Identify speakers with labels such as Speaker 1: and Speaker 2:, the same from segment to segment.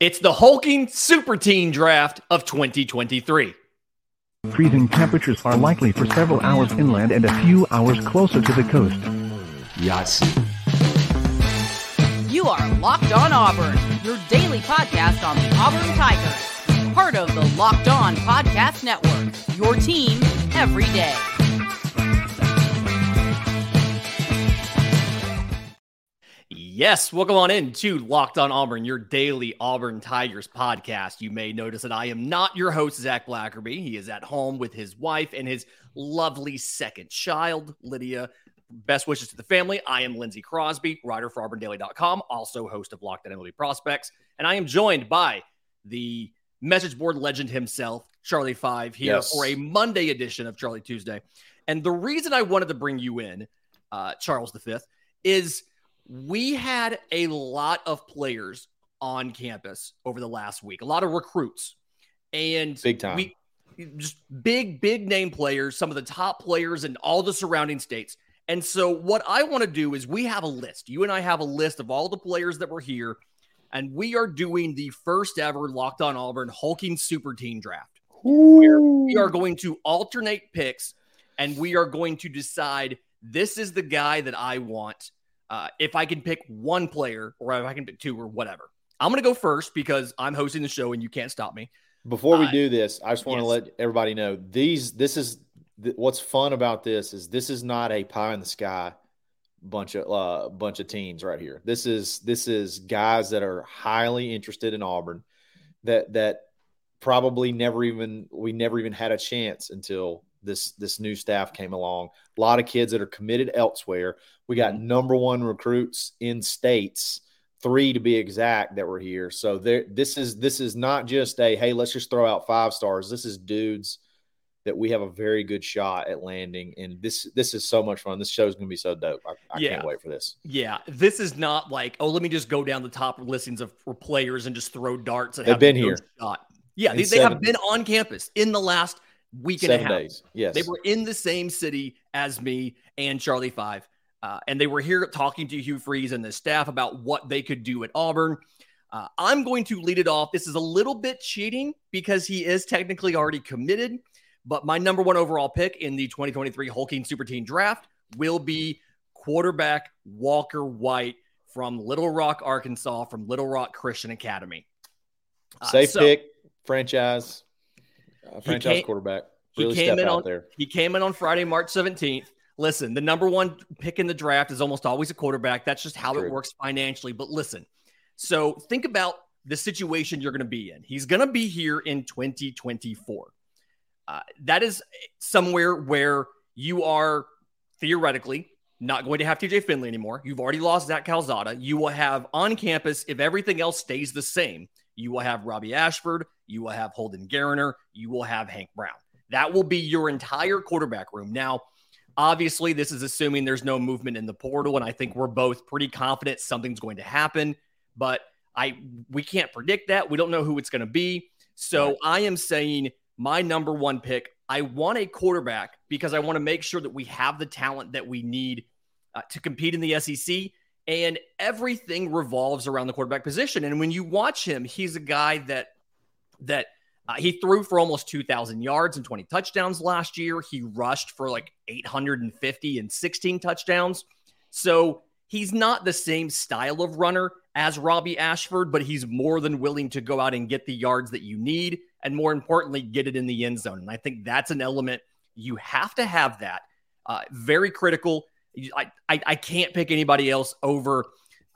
Speaker 1: It's the hulking super teen draft of 2023.
Speaker 2: Freezing temperatures are likely for several hours inland and a few hours closer to the coast.
Speaker 3: Yes.
Speaker 4: You are Locked On Auburn, your daily podcast on the Auburn Tigers. Part of the Locked On Podcast Network, your team every day.
Speaker 1: Yes, welcome on in to Locked On Auburn, your daily Auburn Tigers podcast. You may notice that I am not your host, Zach Blackerby. He is at home with his wife and his lovely second child, Lydia. Best wishes to the family. I am Lindsay Crosby, writer for AuburnDaily.com, also host of Locked On MLB Prospects. And I am joined by the message board legend himself, Charlie Five, here
Speaker 3: Yes.
Speaker 1: for a Monday edition of Charlie Tuesday. And the reason I wanted to bring you in, uh, Charles V, is we had a lot of players on campus over the last week, a lot of recruits, and
Speaker 3: Big time.
Speaker 1: We just big, big name players, some of the top players in all the surrounding states. And so, what I want to do is we have a list. You and I have a list of all the players that were here, and we are doing the first ever Locked On Auburn Hulking Super Team Draft. We are going to alternate picks, and we are going to decide this is the guy that I want. Uh, if I can pick one player, or if I can pick two, or whatever. I'm going to go first because I'm hosting the show and you can't stop me.
Speaker 3: Before we
Speaker 1: Uh,
Speaker 3: do this, I just want to
Speaker 1: yes.
Speaker 3: let everybody know these. This is th- what's fun about this is this is not a pie in the sky bunch of uh, bunch of teams right here. This is this is guys that are highly interested in Auburn that that probably never even we never even had a chance until this this new staff came along. A lot of kids that are committed elsewhere. We got mm-hmm. number one recruits in states, three to be exact, that were here. So there, this is this is not just a hey, let's just throw out five stars. This is dudes that we have a very good shot at landing, and this this is so much fun. This show is going to be so dope. I, I
Speaker 1: Yeah.
Speaker 3: can't wait for this.
Speaker 1: Yeah, this is not like, oh, let me just go down the top listings of for players and just throw darts.
Speaker 3: They've
Speaker 1: have
Speaker 3: been here.
Speaker 1: Shot. Yeah, they, they have been on campus in the last week and
Speaker 3: Seven
Speaker 1: a half.
Speaker 3: days, yes.
Speaker 1: They were in the same city as me and Charlie Five. Uh, and they were here talking to Hugh Freeze and the staff about what they could do at Auburn. Uh, I'm going to lead it off. This is a little bit cheating because he is technically already committed, but my number one overall pick in the 2023 Hulking Super Team Draft will be quarterback Walker White from Little Rock, Arkansas, from Little Rock Christian Academy. Uh,
Speaker 3: Safe
Speaker 1: so-
Speaker 3: pick, franchise, uh, franchise
Speaker 1: came-
Speaker 3: quarterback.
Speaker 1: he came in on-
Speaker 3: there.
Speaker 1: He came in on Friday, March 17th. Listen, the number one pick in the draft is almost always a quarterback. That's just how it works financially. But listen, so think about the situation you're going to be in. He's going to be here in 2024. Uh, that is somewhere where you are theoretically not going to have TJ Finley anymore. You've already lost Zach Calzada. You will have on campus, if everything else stays the same, you will have Robbie Ashford, you will have Holden Geriner, you will have Hank Brown. That will be your entire quarterback room. Now, obviously, this is assuming there's no movement in the portal, and I think we're both pretty confident something's going to happen. But I we can't predict that. We don't know who it's going to be. So
Speaker 3: Right.
Speaker 1: I am saying my number one pick. I want a quarterback because I want to make sure that we have the talent that we need uh, to compete in the SEC. And everything revolves around the quarterback position. And when you watch him, he's a guy that that uh, he threw for almost 2,000 yards and 20 touchdowns last year. He rushed for like 850 and 16 touchdowns. So he's not the same style of runner as Robbie Ashford, but he's more than willing to go out and get the yards that you need. And more importantly, get it in the end zone. And I think that's an element you have to have that. Uh, very critical. I, I, I can't pick anybody else over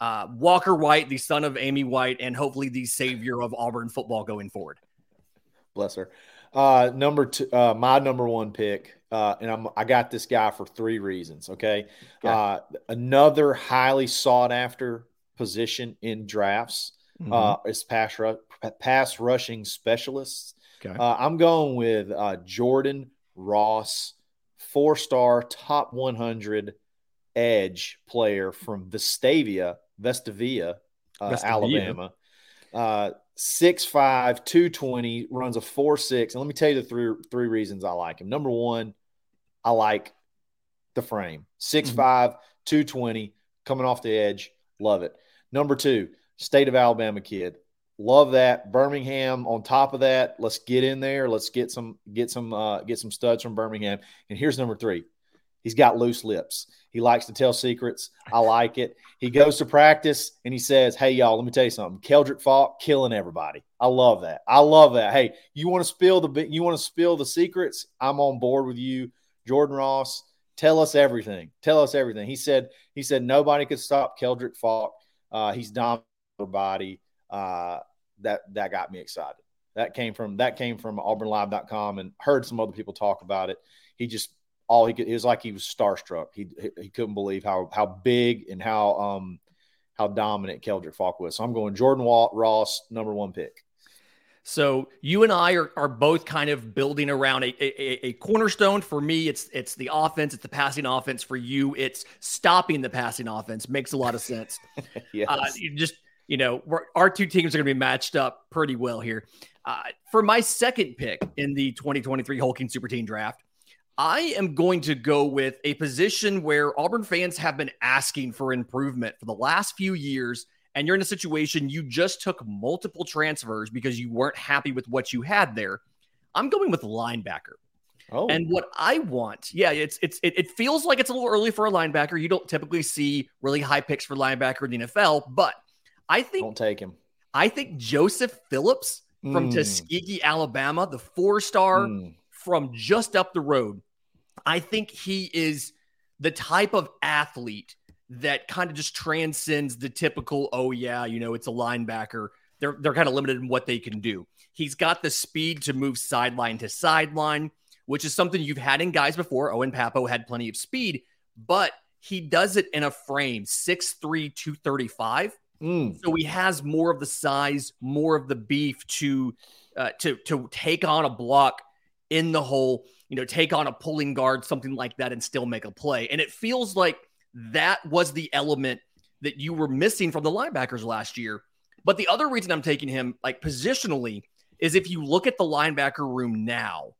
Speaker 1: uh, Walker White, the son of Amy White, and hopefully the savior of Auburn football going forward.
Speaker 3: Bless her. Uh, number two, uh, my number one pick, uh, and I'm I got this guy for three reasons. Okay,
Speaker 1: Okay.
Speaker 3: Uh, another highly sought after position in drafts uh, is pass ru- pass rushing specialists.
Speaker 1: Okay.
Speaker 3: Uh, I'm going with uh, Jordan Ross, four star, top 100 edge player from Vestavia, Vestavia, uh,
Speaker 1: Vestavia.
Speaker 3: Alabama. Uh, 6'5, 220, runs a 4'6. And let me tell you the three three reasons I like him. Number one, I like the frame. 6'5, 220, coming off the edge. Love it. Number two, state of Alabama kid. love that. Birmingham on top of that. Let's get in there. Let's get some get some uh, get some studs from Birmingham. And here's number three. He's got loose lips. He likes to tell secrets. I like it. He goes to practice and he says, Hey, y'all, let me tell you something. Keldrick Faulk killing everybody. I love that. I love that. Hey, you want to spill the you want to spill the secrets? I'm on board with you. Jordan Ross, tell us everything. Tell us everything. He said, he said nobody could stop Keldrick Faulk. Uh, he's dominating everybody. Uh, that that got me excited. That came from that came from auburnlive.com and heard some other people talk about it. He just all he could. It was like he was starstruck. He he couldn't believe how how big and how um how dominant Keldrick Faulk was. So I'm going Jordan Walt Ross, number one pick.
Speaker 1: So you and I are, are both kind of building around a, a, a, cornerstone. For me, it's it's the offense, it's the passing offense. For you, it's stopping the passing offense. Makes a lot of sense. yes. Uh, you just you know, our two teams are going to be matched up pretty well here. Uh, for my second pick in the 2023 Hulking Super Team Draft, I am going to go with a position where Auburn fans have been asking for improvement for the last few years. And you're in a situation you just took multiple transfers because you weren't happy with what you had there. I'm going with linebacker. Oh. And what I want, yeah, it's it's it, it feels like it's a little early for a linebacker. You don't typically see really high picks for linebacker in the NFL, but I think
Speaker 3: don't take him.
Speaker 1: I think Joseph Phillips from mm. Tuskegee, Alabama, the four star mm. From just up the road. I think he is the type of athlete that kind of just transcends the typical, oh, yeah, you know, it's a linebacker. They're, they're kind of limited in what they can do. He's got the speed to move sideline to sideline, which is something you've had in guys before. Owen Pappoe had plenty of speed, but he does it in a frame 6'3, 235. Mm. So he has more of the size, more of the beef to uh, to to take on a block in the hole, you know, take on a pulling guard, something like that, and still make a play. And it feels like that was the element that you were missing from the linebackers last year. But the other reason I'm taking him, like positionally, is if you look at the linebacker room now,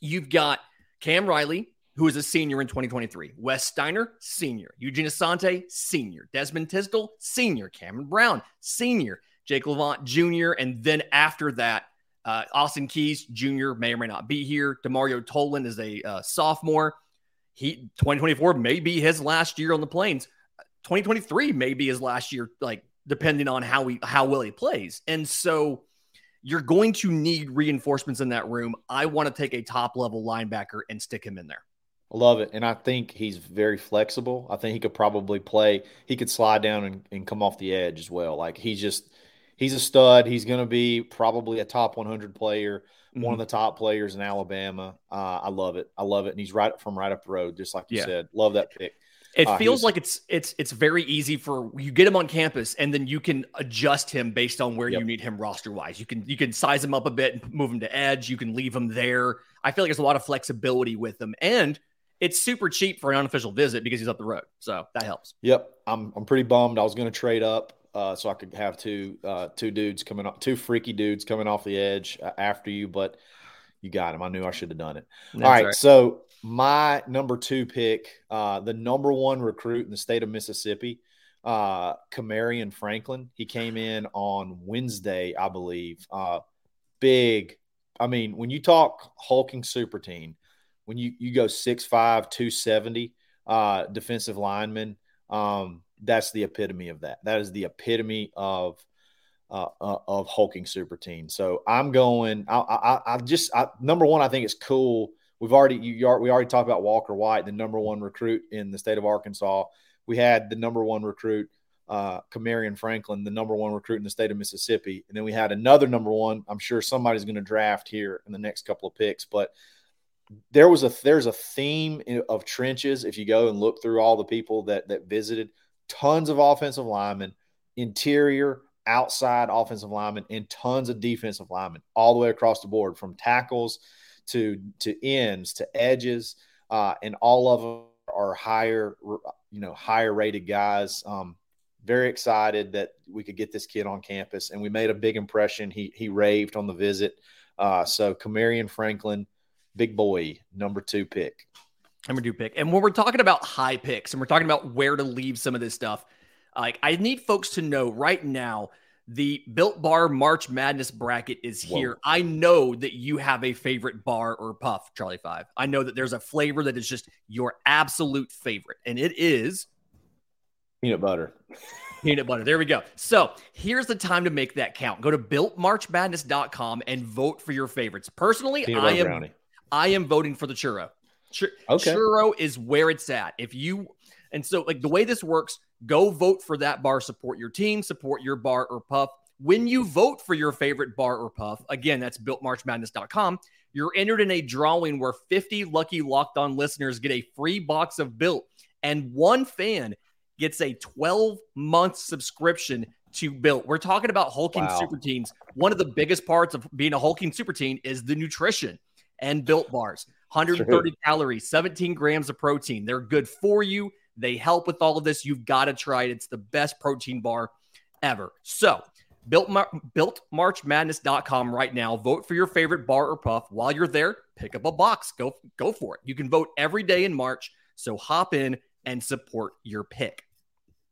Speaker 1: you've got Cam Riley, who is a senior in 2023. Wes Steiner, senior. Eugene Asante, senior. Desmond Tisdale, senior. Cameron Brown, senior. Jake Levant Jr. And then after that, uh, Austin Keys Jr. may or may not be here. Demario Tolan is a uh, sophomore. He 2024 may be his last year on the plains. 2023 may be his last year, like depending on how he how well he plays. And so you're going to need reinforcements in that room. I want to take a top level linebacker and stick him in there.
Speaker 3: I love it. And I think he's very flexible. I think he could probably play, he could slide down and, and come off the edge as well. Like he's just, he's a stud. He's going to be probably a top 100 player, mm-hmm. one of mm-hmm. the top players in Alabama. Uh, I love it. I love it. And he's right from right up the road, just like you yeah. said. Love that pick.
Speaker 1: It uh, feels like it's it's it's very easy for you get him on campus and then you can adjust him based on where yep. you need him roster wise. You can you can size him up a bit and move him to edge. You can leave him there. I feel like there's a lot of flexibility with him and it's super cheap for an unofficial visit because he's up the road. So that helps.
Speaker 3: Yep. I'm, I'm pretty bummed. I was going to trade up uh, so I could have two uh, two dudes coming up, two freaky dudes coming off the edge uh, after you, but you got him. I knew I should have done it. That's All right, right, So my number two pick, uh, the number one recruit in the state of Mississippi, uh, Franklin. He came in on Wednesday, I believe. Uh, big. I mean, when you talk hulking super team – when you you go 6'5", 270 uh, defensive lineman, um, that's the epitome of that. That is the epitome of uh, uh, of hulking super team. So I'm going. I, I, I just I, number one, I think it's cool. We've already you, we already talked about Walker White, the number one recruit in the state of Arkansas. We had the number one recruit, uh, Kamarion Franklin, the number one recruit in the state of Mississippi, and then we had another number one. I'm sure somebody's going to draft here in the next couple of picks, but there was a there's a theme of trenches. If you go and look through all the people that that visited, tons of offensive linemen, interior, outside offensive linemen, and tons of defensive linemen all the way across the board, from tackles to to ends to edges, uh, and all of them are higher, you know, higher rated guys. Um, very excited that we could get this kid on campus, and we made a big impression. He he raved on the visit. Uh, so Kamarion Franklin big boy, number two pick.
Speaker 1: Number two pick. And when we're talking about high picks and we're talking about where to leave some of this stuff, like I need folks to know right now The Built Bar March Madness bracket is here. Whoa. I know that you have a favorite bar or puff, Charlie Five. I know that there's a flavor that is just your absolute favorite, and it is
Speaker 3: peanut butter.
Speaker 1: peanut butter. There we go. So here's the time to make that count. Go to builtmarchmadness.com and vote for your favorites. Personally, I am brownie. I am voting for the churro. Chur- okay. Churro is where it's at. If you and so like the way this works, go vote for that bar, support your team, support your bar or puff. When you vote for your favorite bar or puff, again, that's builtmarchmadness.com, you're entered in a drawing where 50 lucky locked on listeners get a free box of built and one fan gets a 12 month subscription to Built. We're talking about hulking wow. super teens. One of the biggest parts of being a hulking super teen is the nutrition and Built bars. 130 True. calories, 17 grams of protein. They're good for you. They help with all of this. You've got to try it. It's the best protein bar ever. So, Built, Mar- builtmarchmadness.com right now. Vote for your favorite bar or puff. While you're there, pick up a box. Go go for it. You can vote every day in March. So hop in and support your pick.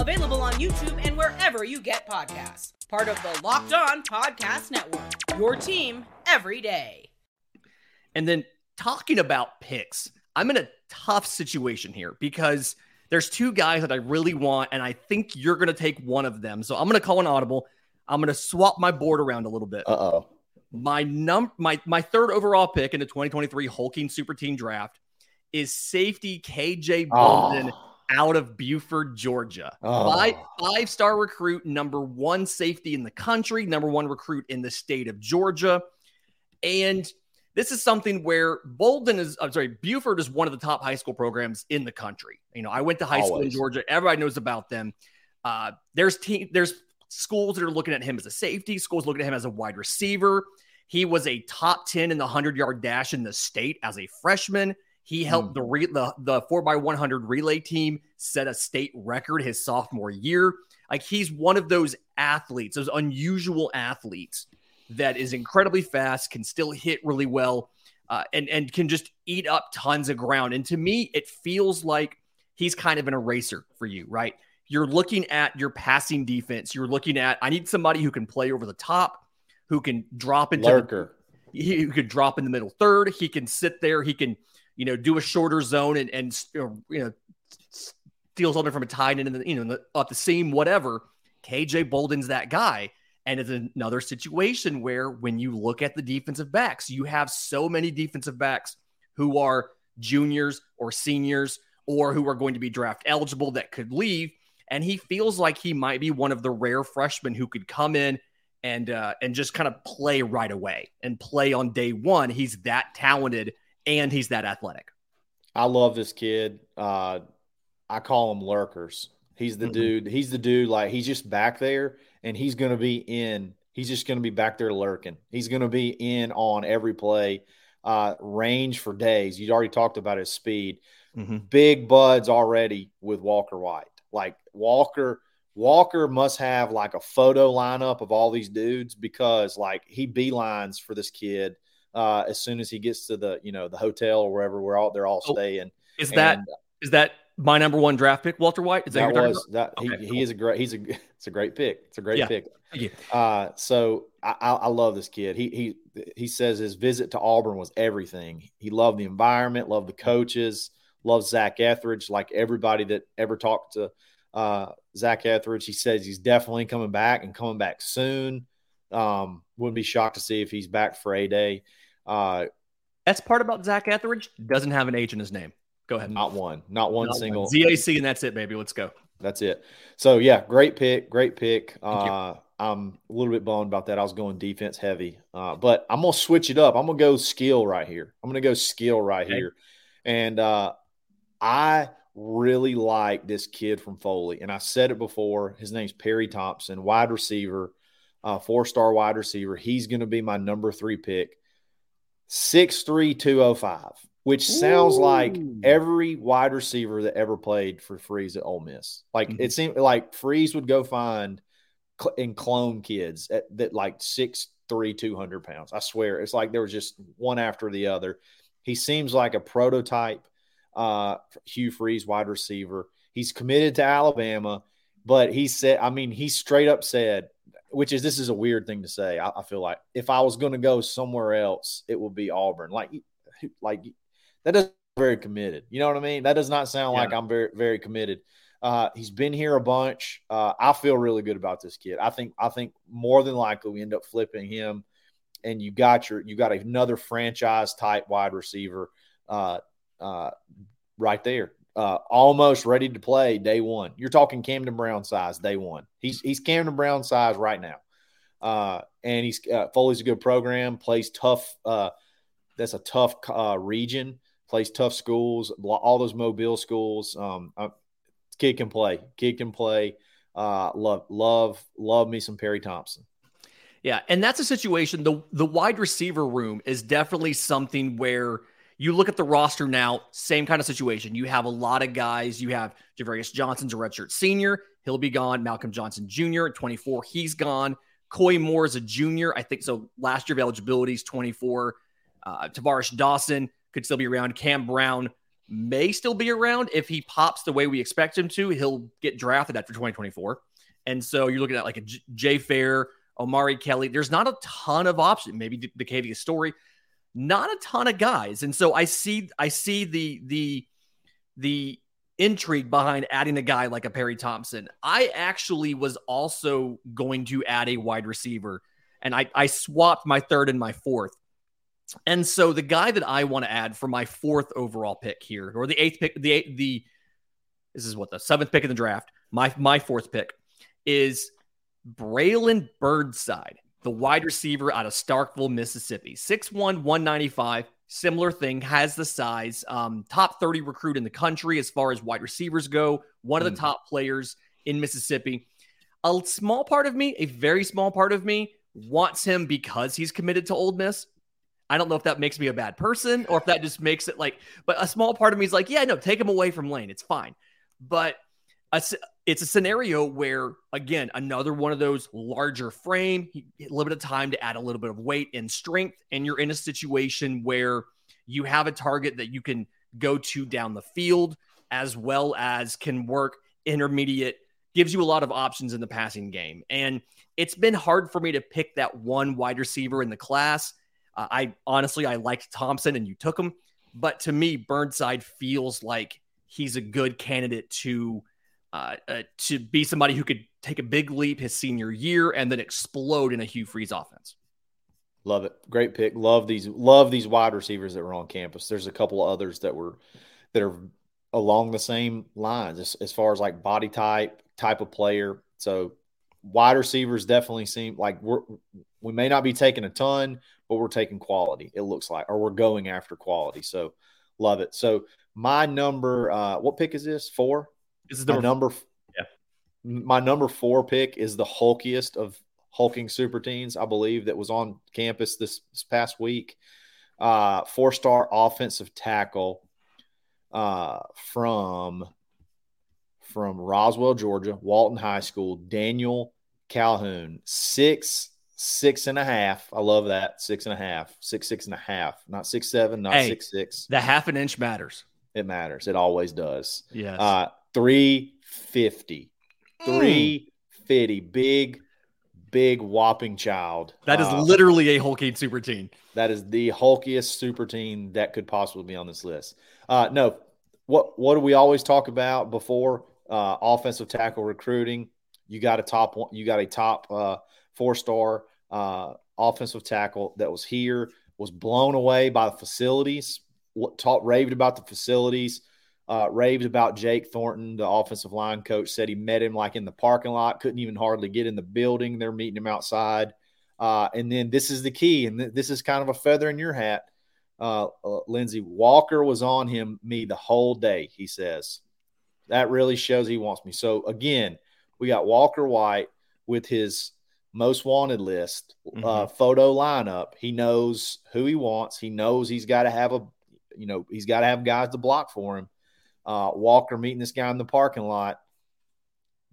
Speaker 4: Available on YouTube and wherever you get podcasts. Part of the Locked On Podcast Network. Your team every day.
Speaker 1: And then talking about picks, I'm in a tough situation here because there's two guys that I really want, and I think you're going to take one of them. So I'm going to call an audible. I'm going to swap my board around a little bit.
Speaker 3: Uh oh.
Speaker 1: My num my my third overall pick in the 2023 Hulking Super Team Draft is safety KJ Bolden. Oh out of Buford, Georgia. Oh. Five, five star recruit, number one safety in the country, number one recruit in the state of Georgia. And this is something where Bolden is, I'm sorry, Buford is one of the top high school programs in the country. You know, I went to high Always. school in Georgia. Everybody knows about them. Uh, there's team, there's schools that are looking at him as a safety, schools looking at him as a wide receiver. He was a top 10 in the 100 yard dash in the state as a freshman. He helped mm. the, re- the the four by one hundred relay team set a state record his sophomore year. Like he's one of those athletes, those unusual athletes that is incredibly fast, can still hit really well, uh, and and can just eat up tons of ground. And to me, it feels like he's kind of an eraser for you, right? You're looking at your passing defense. You're looking at I need somebody who can play over the top, who can drop into
Speaker 3: Lurker.
Speaker 1: The, he, he could drop in the middle third. He can sit there. He can you know, do a shorter zone and and you know steal something from a tight end and you know up the seam, whatever. KJ Bolden's that guy. And it's another situation where when you look at the defensive backs, you have so many defensive backs who are juniors or seniors or who are going to be draft eligible that could leave. And he feels like he might be one of the rare freshmen who could come in and uh, and just kind of play right away and play on day one. He's that talented and he's that athletic.
Speaker 3: I love this kid. Uh, I call him lurkers. He's the mm-hmm. dude. He's the dude. Like he's just back there, and he's going to be in. He's just going to be back there lurking. He's going to be in on every play. Uh, range for days. You already talked about his speed. Mm-hmm. Big buds already with Walker White. Like Walker, Walker must have like a photo lineup of all these dudes because like he beelines for this kid uh, as soon as he gets to the you know the hotel or wherever we're all they're all oh, staying.
Speaker 1: Is that and, uh, is that my number one draft pick, Walter White? Is
Speaker 3: that, that was that okay, he, cool. he is a great he's a it's a great pick. It's a great yeah. pick.
Speaker 1: You.
Speaker 3: Uh, so I, I love this kid. He he he says his visit to Auburn was everything. He loved the environment, loved the coaches, loved Zac Etheridge. Like everybody that ever talked to uh, Zac Etheridge, he says he's definitely coming back and coming back soon. Um, wouldn't be shocked to see if he's back for a day. Uh,
Speaker 1: That's part about Zac Etheridge. Doesn't have an H in his name. Go ahead.
Speaker 3: Not one. Not one not single. One.
Speaker 1: ZAC, and that's it, baby. Let's go.
Speaker 3: That's it. So yeah, great pick. Great pick. Uh, I'm a little bit bummed about that. I was going defense heavy, uh, but I'm gonna switch it up. I'm gonna go skill right here. I'm gonna go skill right okay. here, and uh, I really like this kid from Foley. And I said it before. His name's Perry Thompson, wide receiver. uh, four star wide receiver. He's going to be my number three pick. Six three two oh five, which sounds Ooh. like every wide receiver that ever played for Freeze at Ole Miss. Like mm-hmm. it seemed like Freeze would go find cl- and clone kids at, that like six three two hundred pounds. I swear, it's like there was just one after the other. He seems like a prototype uh, Hugh Freeze wide receiver. He's committed to Alabama, but he said, I mean, he straight up said, which is this is a weird thing to say. I, I feel like if I was going to go somewhere else, it would be Auburn. Like, like that doesn't very committed. You know what I mean? That does not sound yeah. like I'm very very committed. Uh, he's been here a bunch. Uh, I feel really good about this kid. I think I think more than likely we end up flipping him, and you got your you got another franchise type wide receiver uh, uh right there uh, almost ready to play day one. You're talking Camden Brown size day one. He's he's Camden Brown size right now, uh, and he's uh, Foley's a good program. Plays tough. Uh, that's a tough uh, region. Plays tough schools. All those Mobile schools. Um, uh, kid can play. Kid can play. Uh, love love love me some Perry Thompson.
Speaker 1: Yeah, and that's a situation. the The wide receiver room is definitely something where you look at the roster now, same kind of situation. You have a lot of guys. You have Javarius Johnson's a redshirt senior. He'll be gone. Malcolm Johnson Jr. at 24, he's gone. Koy Moore is a junior. I think so. Last year of eligibility is 24. Uh, Tavares Dawson could still be around. Cam Brown may still be around. If he pops the way we expect him to, he'll get drafted after 2024. And so you're looking at like a J- Jay Fair, Omari Kelly. There's not a ton of options. Maybe the Cadia story not a ton of guys. And so I see I see the the the intrigue behind adding a guy like a Perry Thompson. I actually was also going to add a wide receiver and I, I swapped my third and my fourth. And so the guy that I want to add for my fourth overall pick here, or the eighth pick, the the this is what the seventh pick in the draft. My my fourth pick is Braylon Burnside the wide receiver out of Starkville, Mississippi. 6'1, 195. Similar thing, has the size. Um, top 30 recruit in the country as far as wide receivers go. One of the mm. top players in Mississippi. A small part of me, a very small part of me, wants him because he's committed to Ole Miss. I don't know if that makes me a bad person or if that just makes it like, but a small part of me is like, yeah, no, take him away from Lane. It's fine. But a, it's a scenario where, again, another one of those larger frame, a little bit of time to add a little bit of weight and strength, and you're in a situation where you have a target that you can go to down the field as well as can work intermediate, gives you a lot of options in the passing game. And it's been hard for me to pick that one wide receiver in the class. Uh, I honestly, I liked Thompson and you took him, but to me, Burnside feels like he's a good candidate to uh, uh, to be somebody who could take a big leap his senior year and then explode in a Hugh Freeze offense.
Speaker 3: Love it. Great pick. Love these love these wide receivers that were on campus. There's a couple of others that were that are along the same lines as, as far as like body type, type of player. So wide receivers definitely seem like we're we may not be taking a ton, but we're taking quality, it looks like, or we're going after quality. So love it. So my number, uh, what pick is this? Four?
Speaker 1: This is the
Speaker 3: number. Yeah. My number four pick is the hulkiest of hulking super teens, I believe, that was on campus this, this past week. Uh, four star offensive tackle uh, from from Roswell, Georgia, Walton High School, Daniel Calhoun, six six and a half. I love that six and a half, six six and a half, not six seven, not hey, six six.
Speaker 1: The half an inch matters.
Speaker 3: It matters. It always does.
Speaker 1: Yeah.
Speaker 3: Uh, 350. Mm. 350. Big, big whopping child.
Speaker 1: That is uh, literally a hulking super team.
Speaker 3: That is the hulkiest super team that could possibly be on this list. Uh, no, what what do we always talk about before uh, offensive tackle recruiting? You got a top one, you got a top uh, four star uh, offensive tackle that was here, was blown away by the facilities, taught raved about the facilities, uh, raved about Jake Thornton, the offensive line coach, said he met him like in the parking lot, couldn't even hardly get in the building. They're meeting him outside. Uh, and then this is the key, and th- this is kind of a feather in your hat. Uh, uh, Lindsey Walker was on him me the whole day. He says that really shows he wants me. So again, we got Walker White with his most wanted list,
Speaker 1: Mhm.
Speaker 3: uh, photo lineup. He knows who he wants. He knows he's got to have a, you know, he's got to have guys to block for him. Uh, Walker meeting this guy in the parking lot.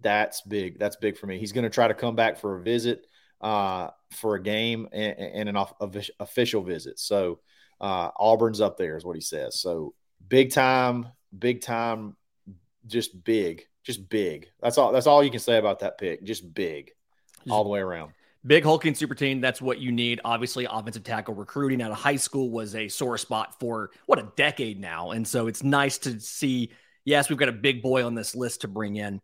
Speaker 3: That's big. That's big for me. He's going to try to come back for a visit, uh, for a game and, and an off, official visit. So uh, Auburn's up there, is what he says. So big time, big time, just big, just big. That's all. That's all you can say about that pick. Just big, all the way around.
Speaker 1: Big hulking super team. That's what you need. Obviously, offensive tackle recruiting out of high school was a sore spot for what a decade now, and so it's nice to see. Yes, we've got a big boy on this list to bring in,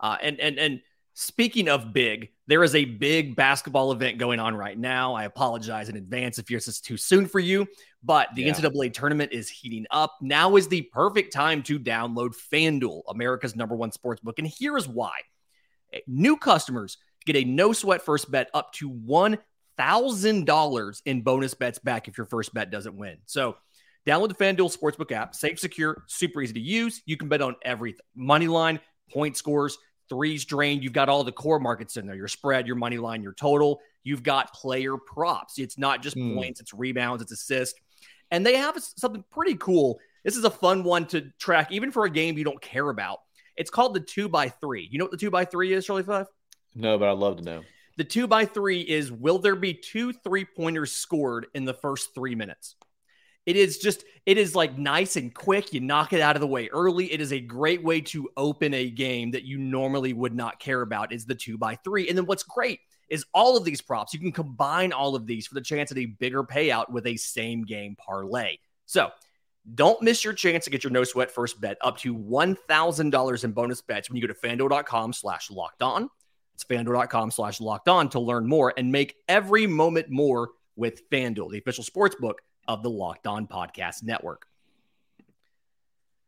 Speaker 1: uh, and and and speaking of big, there is a big basketball event going on right now. I apologize in advance if this is too soon for you, but the
Speaker 3: Yeah.
Speaker 1: NCAA tournament is heating up. Now is the perfect time to download FanDuel, America's number one sports book, and here's why: new customers get a no sweat first bet up to $1,000 in bonus bets back if your first bet doesn't win. So, download the FanDuel Sportsbook app, safe, secure, super easy to use. You can bet on everything money line, point scores, threes drained. You've got all the core markets in there your spread, your money line, your total. You've got player props. It's not just
Speaker 3: Hmm.
Speaker 1: points, it's rebounds, it's assists. And they have something pretty cool. This is a fun one to track, even for a game you don't care about. It's called the two by three. You know what the two by three is, Charlie Five?
Speaker 3: No, but I'd love to know.
Speaker 1: The two by three is will there be two three pointers scored in the first three minutes? It is just, it is like nice and quick. You knock it out of the way early. It is a great way to open a game that you normally would not care about, is the two by three. And then what's great is all of these props, you can combine all of these for the chance at a bigger payout with a same game parlay. So don't miss your chance to get your no sweat first bet up to $1,000 in bonus bets when you go to fanduel.com slash locked on. It's fanduel.com slash locked on to learn more and make every moment more with FanDuel, the official sports book of the Locked On Podcast Network.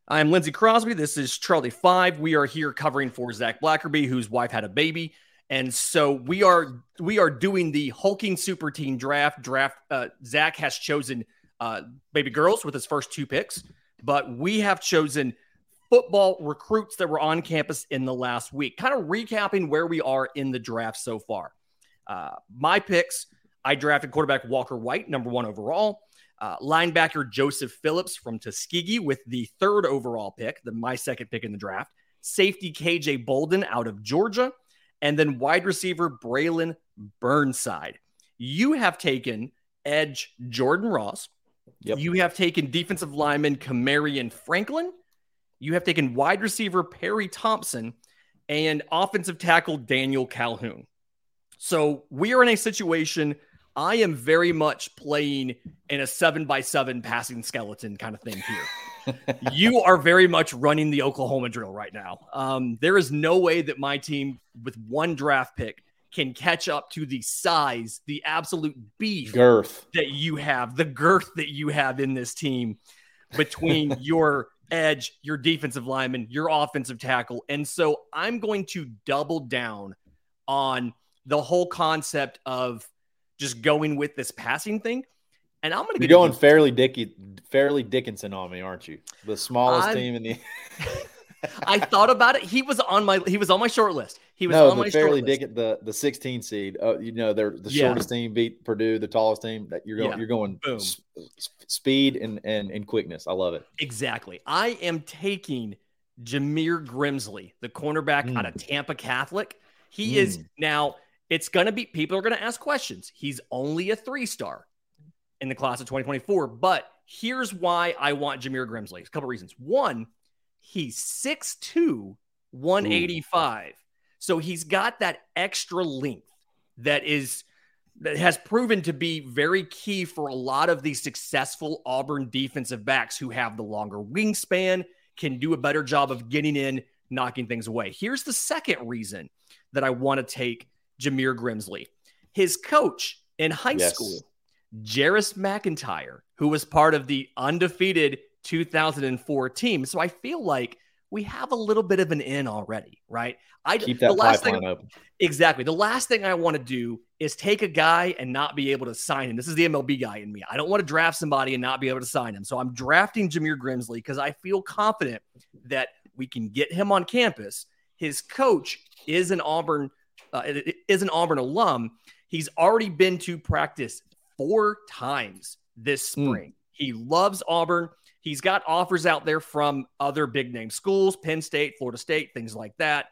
Speaker 1: I'm Lindsay Crosby. This is Charlie Five. We are here covering for Zach Blackerby, whose wife had a baby. And so we are we are doing the hulking super team draft. Draft uh, Zach has chosen uh, baby girls with his first two picks, but we have chosen football recruits that were on campus in the last week. Kind of recapping where we are in the draft so far. Uh, my picks: I drafted quarterback Walker White, number one overall. Uh, linebacker Joseph Phillips from Tuskegee with the third overall pick, the my second pick in the draft. Safety KJ Bolden out of Georgia, and then wide receiver Braylon Burnside. You have taken edge Jordan Ross.
Speaker 3: Yep.
Speaker 1: You have taken defensive lineman Kamarion Franklin. You have taken wide receiver Perry Thompson and offensive tackle Daniel Calhoun. So we are in a situation. I am very much playing in a seven by seven passing skeleton kind of thing here. you are very much running the Oklahoma drill right now. Um, there is no way that my team, with one draft pick, can catch up to the size, the absolute beef
Speaker 3: Girth.
Speaker 1: that you have, the girth that you have in this team between your edge, your defensive lineman, your offensive tackle. And so I'm going to double down on the whole concept of just going with this passing thing. And I'm going to
Speaker 3: You're going fairly Dicky, Fairleigh Dickinson on me, aren't you? The smallest
Speaker 1: I'm-
Speaker 3: team in the
Speaker 1: I thought about it. He was on my he was on my short list. He was
Speaker 3: no, the fairly. Dick, the the 16 seed. Uh, you know, they're the
Speaker 1: Yeah.
Speaker 3: shortest team beat Purdue, the tallest team. That you're going,
Speaker 1: Yeah.
Speaker 3: you're going
Speaker 1: Boom.
Speaker 3: speed and and and quickness. I love it.
Speaker 1: Exactly. I am taking Jameer Grimsley, the cornerback out
Speaker 3: Mm.
Speaker 1: of Tampa Catholic. He is
Speaker 3: Mm.
Speaker 1: now, it's going to be, people are going to ask questions. He's only a three star in the class of 2024. But here's why I want Jameer Grimsley. A couple reasons. One, he's 6'2, 185. So he's got that extra length that is that has proven to be very key for a lot of the successful Auburn defensive backs who have the longer wingspan, can do a better job of getting in, knocking things away. Here's the second reason that I want to take Jameer Grimsley. His coach in high
Speaker 3: Yes.
Speaker 1: school, Jeris McIntyre, who was part of the undefeated 2004 team. So I feel like we have a little bit of an in already, right? I
Speaker 3: Keep
Speaker 1: the
Speaker 3: that
Speaker 1: last
Speaker 3: pipeline
Speaker 1: thing
Speaker 3: open.
Speaker 1: Exactly. The last thing I want to do is take a guy and not be able to sign him. This is the MLB guy in me. I don't want to draft somebody and not be able to sign him. So I'm drafting Jameer Grimsley because I feel confident that we can get him on campus. His coach is an Auburn uh, is an Auburn alum. He's already been to practice four times this
Speaker 3: Hmm.
Speaker 1: spring. He loves Auburn. He's got offers out there from other big name schools, Penn State, Florida State, things like that,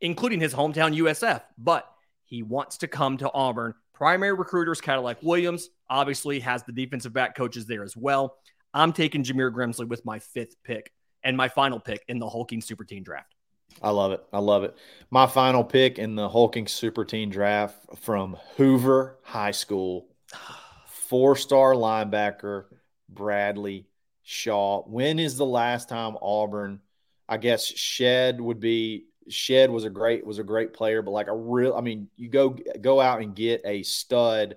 Speaker 1: including his hometown USF. But he wants to come to Auburn. Primary recruiters, Cadillac Williams, obviously has the defensive back coaches there as well. I'm taking Jameer Grimsley with my fifth pick and my final pick in the Hulking Super Team draft.
Speaker 3: I love it. I love it. My final pick in the Hulking Super Team draft from Hoover High School, four star linebacker Bradley Shaw. When is the last time Auburn? I guess Shed would be. Shed was a great was a great player, but like a real. I mean, you go go out and get a stud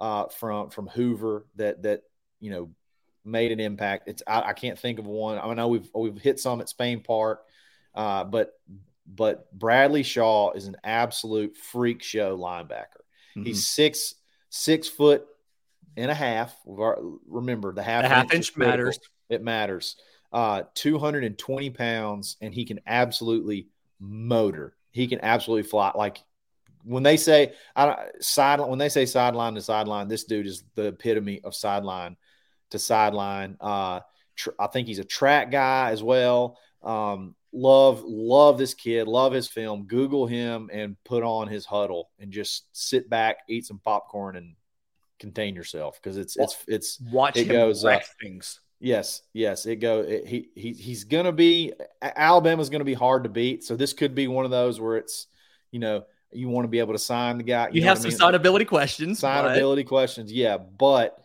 Speaker 3: uh, from from Hoover that that you know made an impact. It's I, I can't think of one. I know we've we've hit some at Spain Park. Uh, but but Bradley Shaw is an absolute freak show linebacker.
Speaker 1: Mm-hmm.
Speaker 3: He's six six foot and a half. Remember the half
Speaker 1: the half
Speaker 3: inch,
Speaker 1: inch matters.
Speaker 3: It matters. Uh, 220 pounds, and he can absolutely motor. He can absolutely fly. Like when they say I sideline, when they say sideline to sideline, this dude is the epitome of sideline to sideline. Uh, tr- I think he's a track guy as well. Um, love love this kid love his film google him and put on his huddle and just sit back eat some popcorn and contain yourself because it's it's it's
Speaker 1: watch
Speaker 3: it goes uh,
Speaker 1: things
Speaker 3: yes yes it go it, he, he he's gonna be alabama's gonna be hard to beat so this could be one of those where it's you know you want to be able to sign the guy
Speaker 1: you,
Speaker 3: know
Speaker 1: have some
Speaker 3: I mean?
Speaker 1: signability questions
Speaker 3: signability but... questions yeah but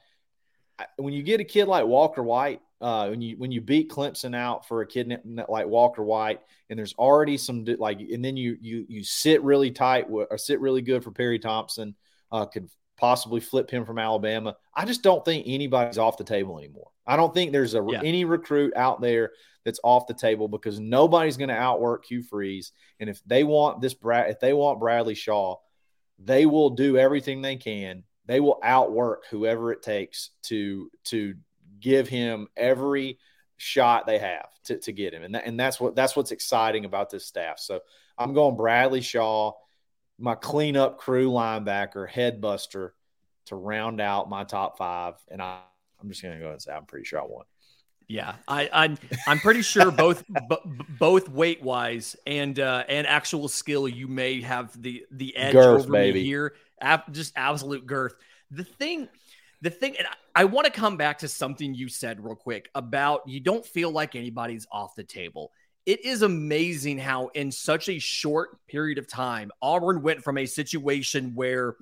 Speaker 3: when you get a kid like walker white uh, when you when you beat Clemson out for a kid like Walker White, and there's already some like, and then you you you sit really tight or sit really good for Perry Thompson, uh, could possibly flip him from Alabama. I just don't think anybody's off the table anymore. I don't think there's a yeah. any recruit out there that's off the table because nobody's going to outwork Hugh Freeze, and if they want this Brad, if they want Bradley Shaw, they will do everything they can. They will outwork whoever it takes to to give him every shot they have to, to get him. And that, and that's what that's what's exciting about this staff. So I'm going Bradley Shaw, my cleanup crew linebacker, head buster to round out my top five. And I, I'm just gonna go and say I'm pretty sure I won.
Speaker 1: Yeah, I, I'm I'm pretty sure both b- both weight wise and uh, and actual skill you may have the the edge
Speaker 3: girth,
Speaker 1: over
Speaker 3: baby.
Speaker 1: me here. Ab- just absolute girth. The thing the thing, and I, I want to come back to something you said real quick about you don't feel like anybody's off the table. It is amazing how, in such a short period of time, Auburn went from a situation where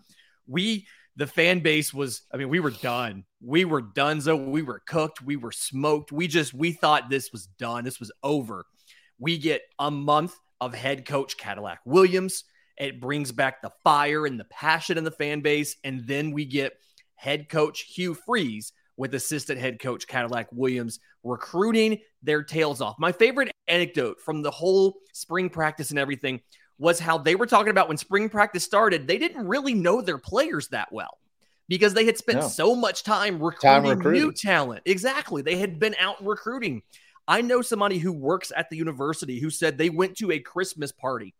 Speaker 1: we, the fan base was, I mean, we were done. We were done. So we were cooked. We were smoked. We just, we thought this was done. This was over. We get a month of head coach Cadillac Williams. It brings back the fire and the passion in the fan base. And then we get head coach Hugh Freeze with assistant head coach Cadillac Williams recruiting their tails off. My favorite anecdote from the whole spring practice and everything was how they were talking about when spring practice started, they didn't really know their players that well because they had spent no. so much time recruiting,
Speaker 3: time recruiting
Speaker 1: new talent. Exactly. They had been out recruiting. I know somebody who works at the university who said they went to a Christmas party.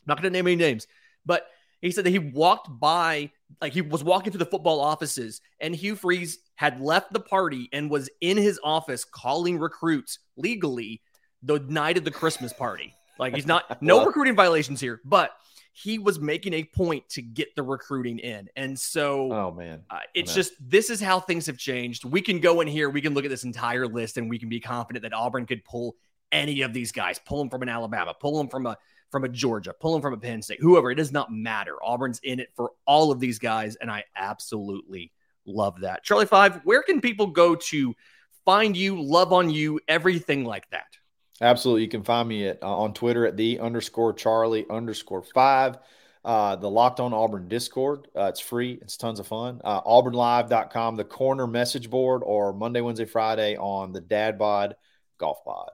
Speaker 1: I'm not going to name any names, but he said that he walked by, like he was walking through the football offices, and Hugh Freeze had left the party and was in his office calling recruits legally the night of the Christmas party. Like he's not no recruiting violations here, but he was making a point to get the recruiting in. And so,
Speaker 3: oh man,
Speaker 1: uh, it's just this is how things have changed. We can go in here, we can look at this entire list, and we can be confident that Auburn could pull any of these guys, pull them from an Alabama, pull them from a from a Georgia, pull from a Penn State, whoever. It does not matter. Auburn's in it for all of these guys, and I absolutely love that. Charlie Five, where can people go to find you, love on you, everything like that?
Speaker 3: Absolutely. You can find me at uh, on Twitter at the underscore Charlie underscore five. Uh, the Locked On Auburn Discord. Uh, it's free. It's tons of fun. Uh, AuburnLive.com, the corner message board, or Monday, Wednesday, Friday on the Dad Bod Golf Pod.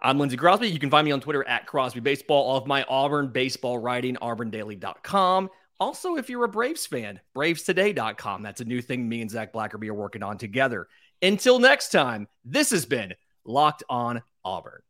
Speaker 1: I'm Lindsay Crosby. You can find me on Twitter at Crosby Baseball. All of my Auburn baseball writing, auburndaily.com. Also, if you're a Braves fan, bravestoday.com. That's a new thing me and Zach Blackerby are working on together. Until next time, this has been Locked On Auburn.